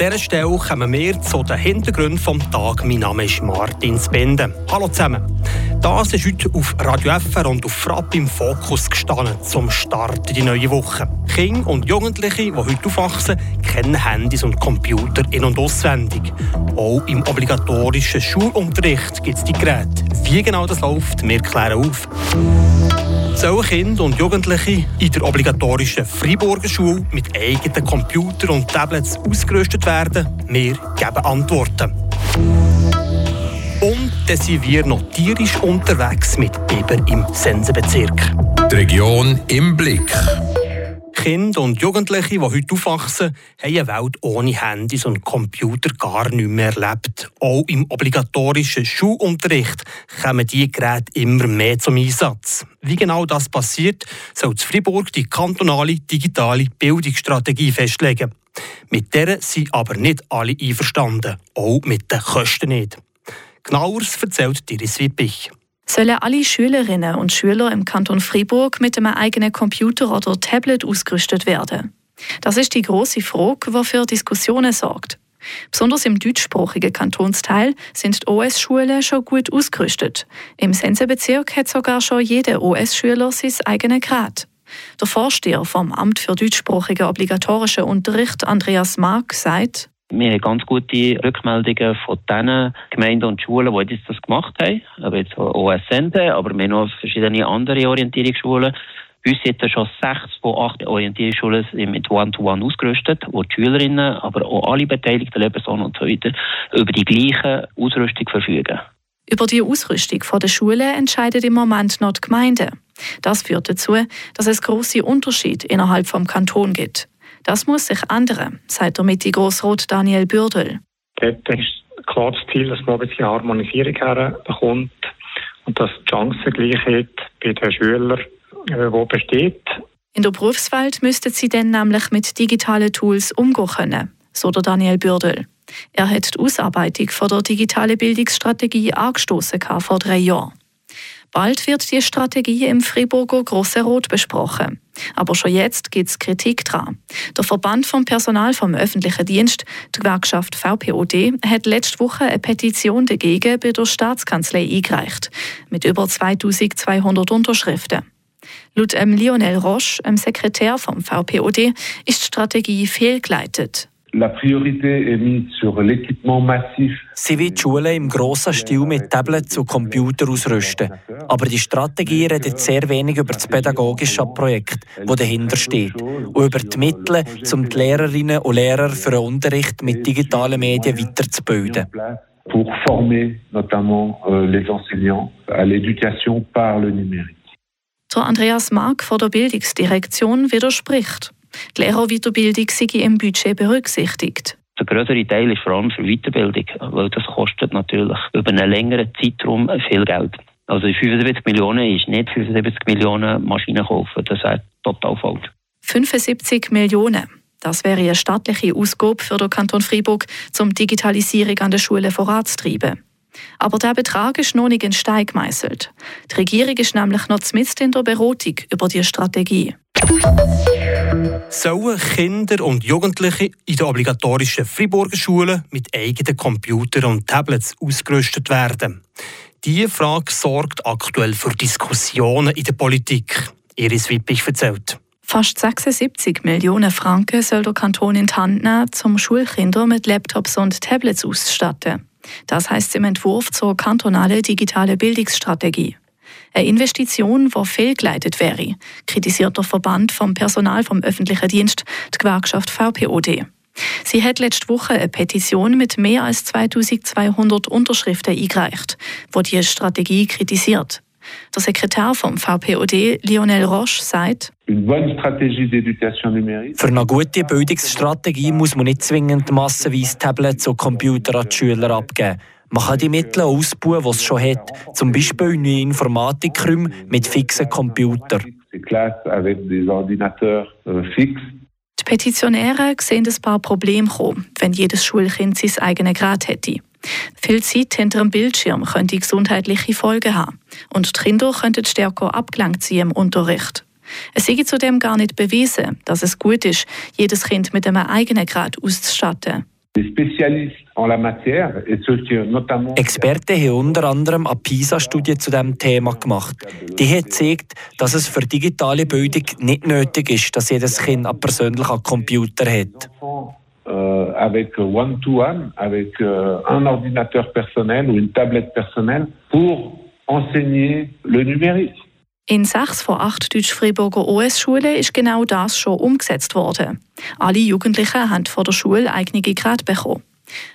dieser Stelle kommen wir zu den Hintergründen des Tag. Mein Name ist Martin Spende. Hallo zusammen. Das ist heute auf Radio FR und auf Frapp im Fokus gestanden zum Start in die neue Woche. Kinder und Jugendliche, die heute aufwachsen, kennen Handys und Computer in- und auswendig. Auch im obligatorischen Schulunterricht gibt es die Geräte. Wie genau das läuft, wir klären auf. Sollen Kinder und Jugendliche in der obligatorischen Freiburger Schule mit eigenen Computern und Tablets ausgerüstet werden? Wir geben Antworten. Dann sind wir noch tierisch unterwegs mit Biber im Sensenbezirk. Die Region im Blick. Kinder und Jugendliche, die heute aufwachsen, haben eine Welt ohne Handys und Computer gar nicht mehr erlebt. Auch im obligatorischen Schulunterricht kommen diese Geräte immer mehr zum Einsatz. Wie genau das passiert, soll zu Fribourg die kantonale digitale Bildungsstrategie festlegen. Mit der sind aber nicht alle einverstanden, auch mit den Kosten nicht. Genaueres erzählt Iris Wippich sollen alle Schülerinnen und Schüler im Kanton Fribourg mit einem eigenen Computer oder Tablet ausgerüstet werden? Das ist die große Frage, die für Diskussionen sorgt. Besonders im deutschsprachigen Kantonsteil sind die OS-Schulen schon gut ausgerüstet. Im Sensebezirk hat sogar schon jeder OS-Schüler sein eigenes Gerät. Der Vorsteher vom Amt für deutschsprachigen obligatorischen Unterricht, Andreas Mark, sagt, wir haben ganz gute Rückmeldungen von den Gemeinden und Schulen, die das gemacht haben. Aber jetzt OSN, aber wir haben noch verschiedene andere Orientierungsschulen. Bei uns sind schon sechs von acht Orientierungsschulen mit One-to-One -One ausgerüstet, wo die Schülerinnen, aber auch alle beteiligten Lehrpersonen und so weiter über die gleiche Ausrüstung verfügen. Über die Ausrüstung der Schule entscheidet im Moment noch die Gemeinde. Das führt dazu, dass es große Unterschiede innerhalb vom Kanton gibt. Das muss sich ändern, sagt der Mitte-Grossrot Daniel Bürdel. Dort ist klar das Ziel, dass man ein bisschen Harmonisierung herbekommt und dass die Chancengleichheit bei den Schülern äh, besteht. In der Berufswelt müssten sie dann nämlich mit digitalen Tools umgehen können, so der Daniel Bürdel. Er hat die Ausarbeitung von der digitalen Bildungsstrategie angestoßen vor drei Jahren. Bald wird die Strategie im Friburger Grosse Rot besprochen. Aber schon jetzt gibt es Kritik dran. Der Verband vom Personal vom öffentlichen Dienst, die Gewerkschaft VPOD, hat letzte Woche eine Petition dagegen bei der Staatskanzlei eingereicht. Mit über 2200 Unterschriften. Laut Lionel Roche, dem Sekretär vom VPOD, ist die Strategie fehlgeleitet. La priorité est mise sur l'équipement massif. Sie will die Schulen im grossen Stil mit Tablets und Computern ausrüsten. Aber die Strategie redet sehr wenig über das pädagogische Projekt, das dahinter steht, und über die Mittel, um die Lehrerinnen und Lehrer für den Unterricht mit digitalen Medien weiterzubilden. Pour former notamment euh, les enseignants à l'éducation par le numérique. Der Andreas Mark von der Bildungsdirektion widerspricht. Die Lehrerweiterbildung sei im Budget berücksichtigt. Der größere Teil ist vor allem für Weiterbildung, weil das kostet natürlich über einen längeren Zeitraum viel Geld. Also 75 Millionen ist nicht 75 Millionen Maschinen kaufen, das ist total falsch. 75 Millionen. Das wäre eine staatliche Ausgabe für den Kanton Freiburg, um Digitalisierung an den Schulen voranzutreiben. Aber der Betrag ist noch nicht in Stein gemeißelt. Die Regierung ist nämlich noch mitten in der Beratung über die Strategie. Sollen Kinder und Jugendliche in den obligatorischen Friburger Schulen mit eigenen Computern und Tablets ausgerüstet werden? Diese Frage sorgt aktuell für Diskussionen in der Politik. Iris Wippich erzählt. Fast 76 Millionen Franken soll der Kanton in die Hand nehmen, um Schulkinder mit Laptops und Tablets auszustatten. Das heißt im Entwurf zur kantonalen digitalen Bildungsstrategie. Eine Investition, die fehlgeleitet wäre, kritisiert der Verband vom Personal vom öffentlichen Dienst, die Gewerkschaft VPOD. Sie hat letzte Woche eine Petition mit mehr als 2200 Unterschriften eingereicht, wo die Strategie kritisiert. Der Sekretär vom VPOD, Lionel Roche, sagt, Für eine gute Bildungsstrategie muss man nicht zwingend massenweise Tablets und Computer an die Schüler abgeben. Man kann die Mittel ausbauen, die es schon hat, zum Beispiel in Informatikräumen mit fixen Computern. Die Petitionäre sehen ein paar Probleme kommen, wenn jedes Schulkind sein eigenes Gerät hätte. Viel Zeit hinter dem Bildschirm könnte gesundheitliche Folgen haben und die Kinder könnten stärker abgelenkt sein im Unterricht. Es sei zudem gar nicht bewiesen, dass es gut ist, jedes Kind mit einem eigenen Gerät auszustatten. Experten haben unter anderem eine PISA-Studie zu diesem Thema gemacht. Die hat gezeigt, dass es für digitale Bildung nicht nötig ist, dass jedes Kind einen persönlichen Computer hat. Euh, avec one-to-one, avec euh, un ordinateur personnel ou une tablette personnelle pour enseigner le numérique. In sechs von acht Deutsch-Freiburger OS-Schulen ist genau das schon umgesetzt worden. Alle Jugendlichen haben vor der Schule eigene Geräte bekommen.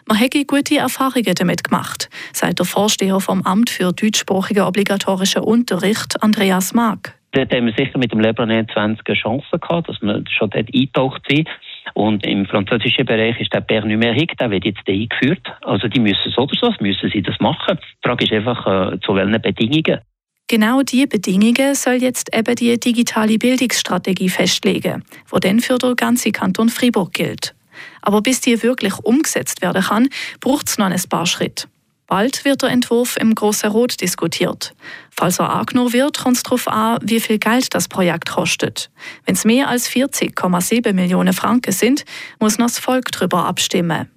Man hätte gute Erfahrungen damit gemacht, sagt der Vorsteher vom Amt für deutschsprachigen obligatorischen Unterricht, Andreas Mag. Dort haben wir sicher mit dem Lebranet 20 eine Chance gehabt, dass wir schon dort eingetaucht sind. Und im französischen Bereich ist der Père Numérique, der wird jetzt eingeführt. Also die müssen so oder so, müssen sie das machen. Die Frage ist einfach, äh, zu welchen Bedingungen. Genau diese Bedingungen soll jetzt eben die digitale Bildungsstrategie festlegen, die dann für den ganzen Kanton Fribourg gilt. Aber bis die wirklich umgesetzt werden kann, braucht es noch ein paar Schritte. Bald wird der Entwurf im Grossen Rot diskutiert. Falls er angenommen wird, kommt es darauf an, wie viel Geld das Projekt kostet. Wenn es mehr als 40,7 Millionen Franken sind, muss noch das Volk darüber abstimmen.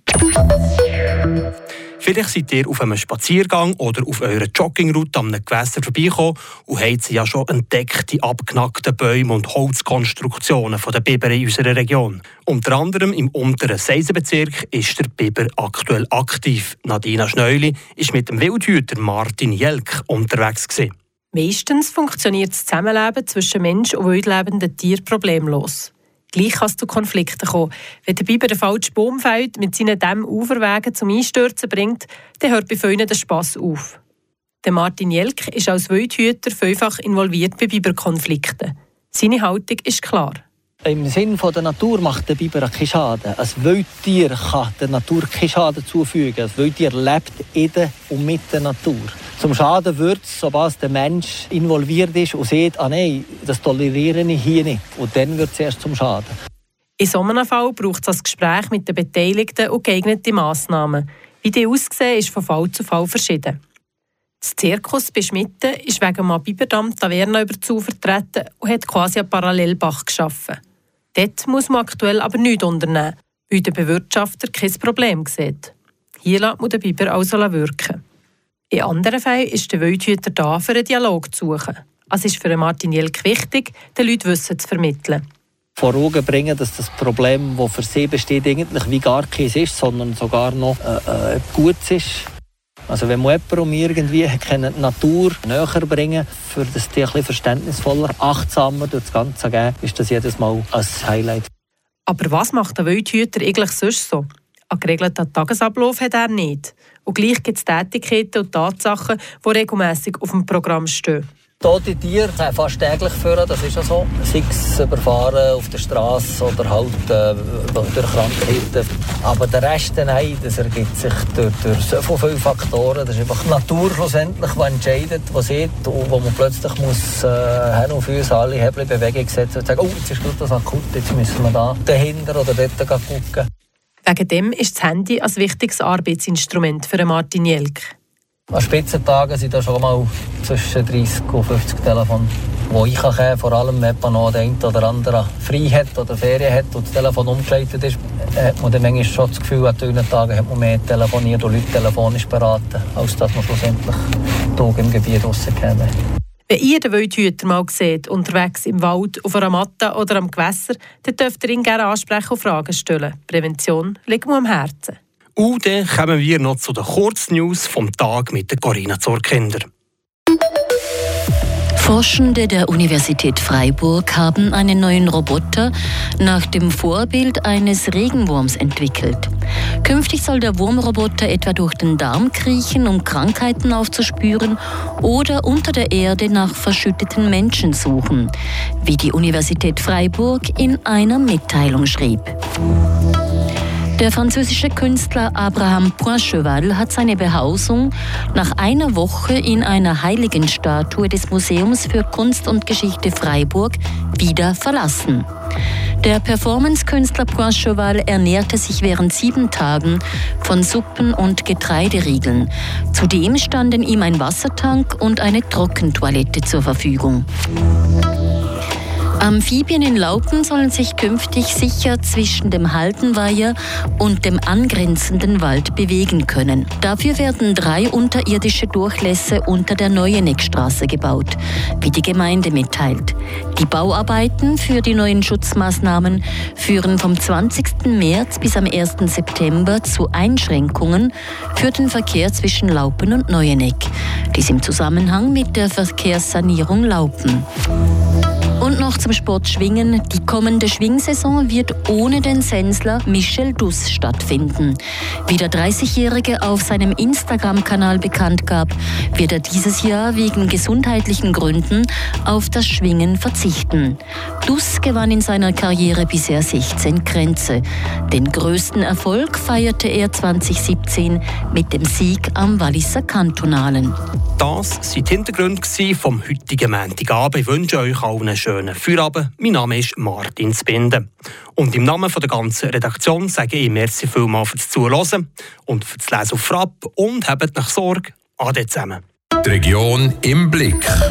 Vielleicht seid ihr auf einem Spaziergang oder auf eurer Joggingroute an einem Gewässer vorbeigekommen und habt ja schon entdeckt, die abgenackten Bäume und Holzkonstruktionen der Biber in unserer Region. Unter anderem im unteren Seisenbezirk ist der Biber aktuell aktiv. Nadina Schneuli ist mit dem Wildhüter Martin Jelk unterwegs. Gewesen. Meistens funktioniert das Zusammenleben zwischen Mensch und wildlebenden Tieren problemlos. Gleich kann es zu Konflikten kommen. Wenn der Biber den falschen Baum fällt, mit seinen Dämmen Uferwegen zum Einstürzen bringt, dann hört bei vielen der Spass auf. Der Martin Jelk ist als Wildhüter vielfach involviert bei Biberkonflikten. Seine Haltung ist klar. Im Sinne der Natur macht der Biber keinen Schaden. Ein Wildtier kann der Natur keinen Schaden zufügen. Ein Wildtier lebt in der und mit der Natur. Zum Schaden wird es, sobald der Mensch involviert ist und sieht, ah nein, das toleriere ich hier nicht. Und dann wird es erst zum Schaden. In so einem Fall braucht es ein Gespräch mit den Beteiligten und geeignete Massnahmen. Wie die aussehen, ist von Fall zu Fall verschieden. Das Zirkus bei Schmitten ist wegen einem Biberdamm Taverna über zu vertreten und hat quasi einen Parallelbach geschaffen. Dort muss man aktuell aber nichts unternehmen, weil der Bewirtschafter kein Problem sieht. Hier lässt man den Biber also wirken. In anderen Fällen ist der Wildhüter da, für einen Dialog zu suchen. Es ist für Martin Jelk wichtig, den Leuten Wissen zu vermitteln. Vor Augen bringen, dass das Problem, das für sie besteht, eigentlich wie gar keins ist, sondern sogar noch äh, äh, gut ist. Also wenn man jemandem irgendwie die Natur näher bringen für das die ein verständnisvoller, achtsamer durch das Ganze geben, ist das jedes Mal ein Highlight. Aber was macht der Wildhüter eigentlich sonst so? Einen geregelten Tagesablauf hat er nicht. Und gleich gibt es Tätigkeiten und Tatsachen, die regelmässig auf dem Programm stehen. Tote Tiere fast täglich führen, das ist ja so. Sei es überfahren auf der Straße oder halt äh, durch Krankheiten. Aber der Rest, nein, das ergibt sich durch, durch so viele Faktoren. Das ist einfach die Natur schlussendlich, die entscheidet, was sieht und wo man plötzlich muss äh, hin und für alle Hebel in Bewegung setzen und sagen, oh, jetzt ist gut das akut, jetzt müssen wir da dahinter oder dort gucken. Wegen dem ist das Handy ein wichtiges Arbeitsinstrument für Martin Jelk. An Spitzentagen sind da schon mal zwischen 30 und 50 Telefone, wo ich kann, vor allem wenn man noch den einen oder anderen frei hat oder Ferien hat und das Telefon umgeleitet ist, hat man dann manchmal schon das Gefühl, an dünnen Tagen hat man mehr telefoniert und Leute telefonisch beraten, als dass man schlussendlich Tage im Gebiet rauskäme. Wenn ihr den Wildhüter mal seht, unterwegs im Wald, auf einer Matte oder am Gewässer, dann dürft ihr ihn gerne ansprechen und Fragen stellen. Prävention liegt mir am Herzen. Und dann kommen wir noch zu den Kurznews vom Tag mit der Corinna Zorkinder. Forschende der Universität Freiburg haben einen neuen Roboter nach dem Vorbild eines Regenwurms entwickelt. Künftig soll der Wurmroboter etwa durch den Darm kriechen, um Krankheiten aufzuspüren oder unter der Erde nach verschütteten Menschen suchen, wie die Universität Freiburg in einer Mitteilung schrieb. Der französische Künstler Abraham Poincheval hat seine Behausung nach einer Woche in einer Heiligenstatue des Museums für Kunst und Geschichte Freiburg wieder verlassen. Der Performance-Künstler Poincheval ernährte sich während sieben Tagen von Suppen und Getreideriegeln. Zudem standen ihm ein Wassertank und eine Trockentoilette zur Verfügung. Amphibien in Laupen sollen sich künftig sicher zwischen dem Haldenweiher und dem angrenzenden Wald bewegen können. Dafür werden drei unterirdische Durchlässe unter der Neueneckstraße gebaut, wie die Gemeinde mitteilt. Die Bauarbeiten für die neuen Schutzmaßnahmen führen vom 20. März bis am 1. September zu Einschränkungen für den Verkehr zwischen Laupen und Neueneck. Dies im Zusammenhang mit der Verkehrssanierung Laupen. Noch zum Sport Schwingen. Die kommende Schwingsaison wird ohne den Sensler Michel Duss stattfinden. Wie der 30-Jährige auf seinem Instagram-Kanal bekannt gab, wird er dieses Jahr wegen gesundheitlichen Gründen auf das Schwingen verzichten. Duss gewann in seiner Karriere bisher 16 Grenze. Den größten Erfolg feierte er 2017 mit dem Sieg am Walliser Kantonalen. Das waren die Hintergründe vom heutigen Montagabend. Ich wünsche euch allen einen schönen Feierabend. Mein Name ist Martin Spinde. Und im Namen der ganzen Redaktion sage ich merci vielmals fürs Zuhören und fürs Lesen auf Frapp und habt nach Sorge. Ade zusammen. Die Region im Blick.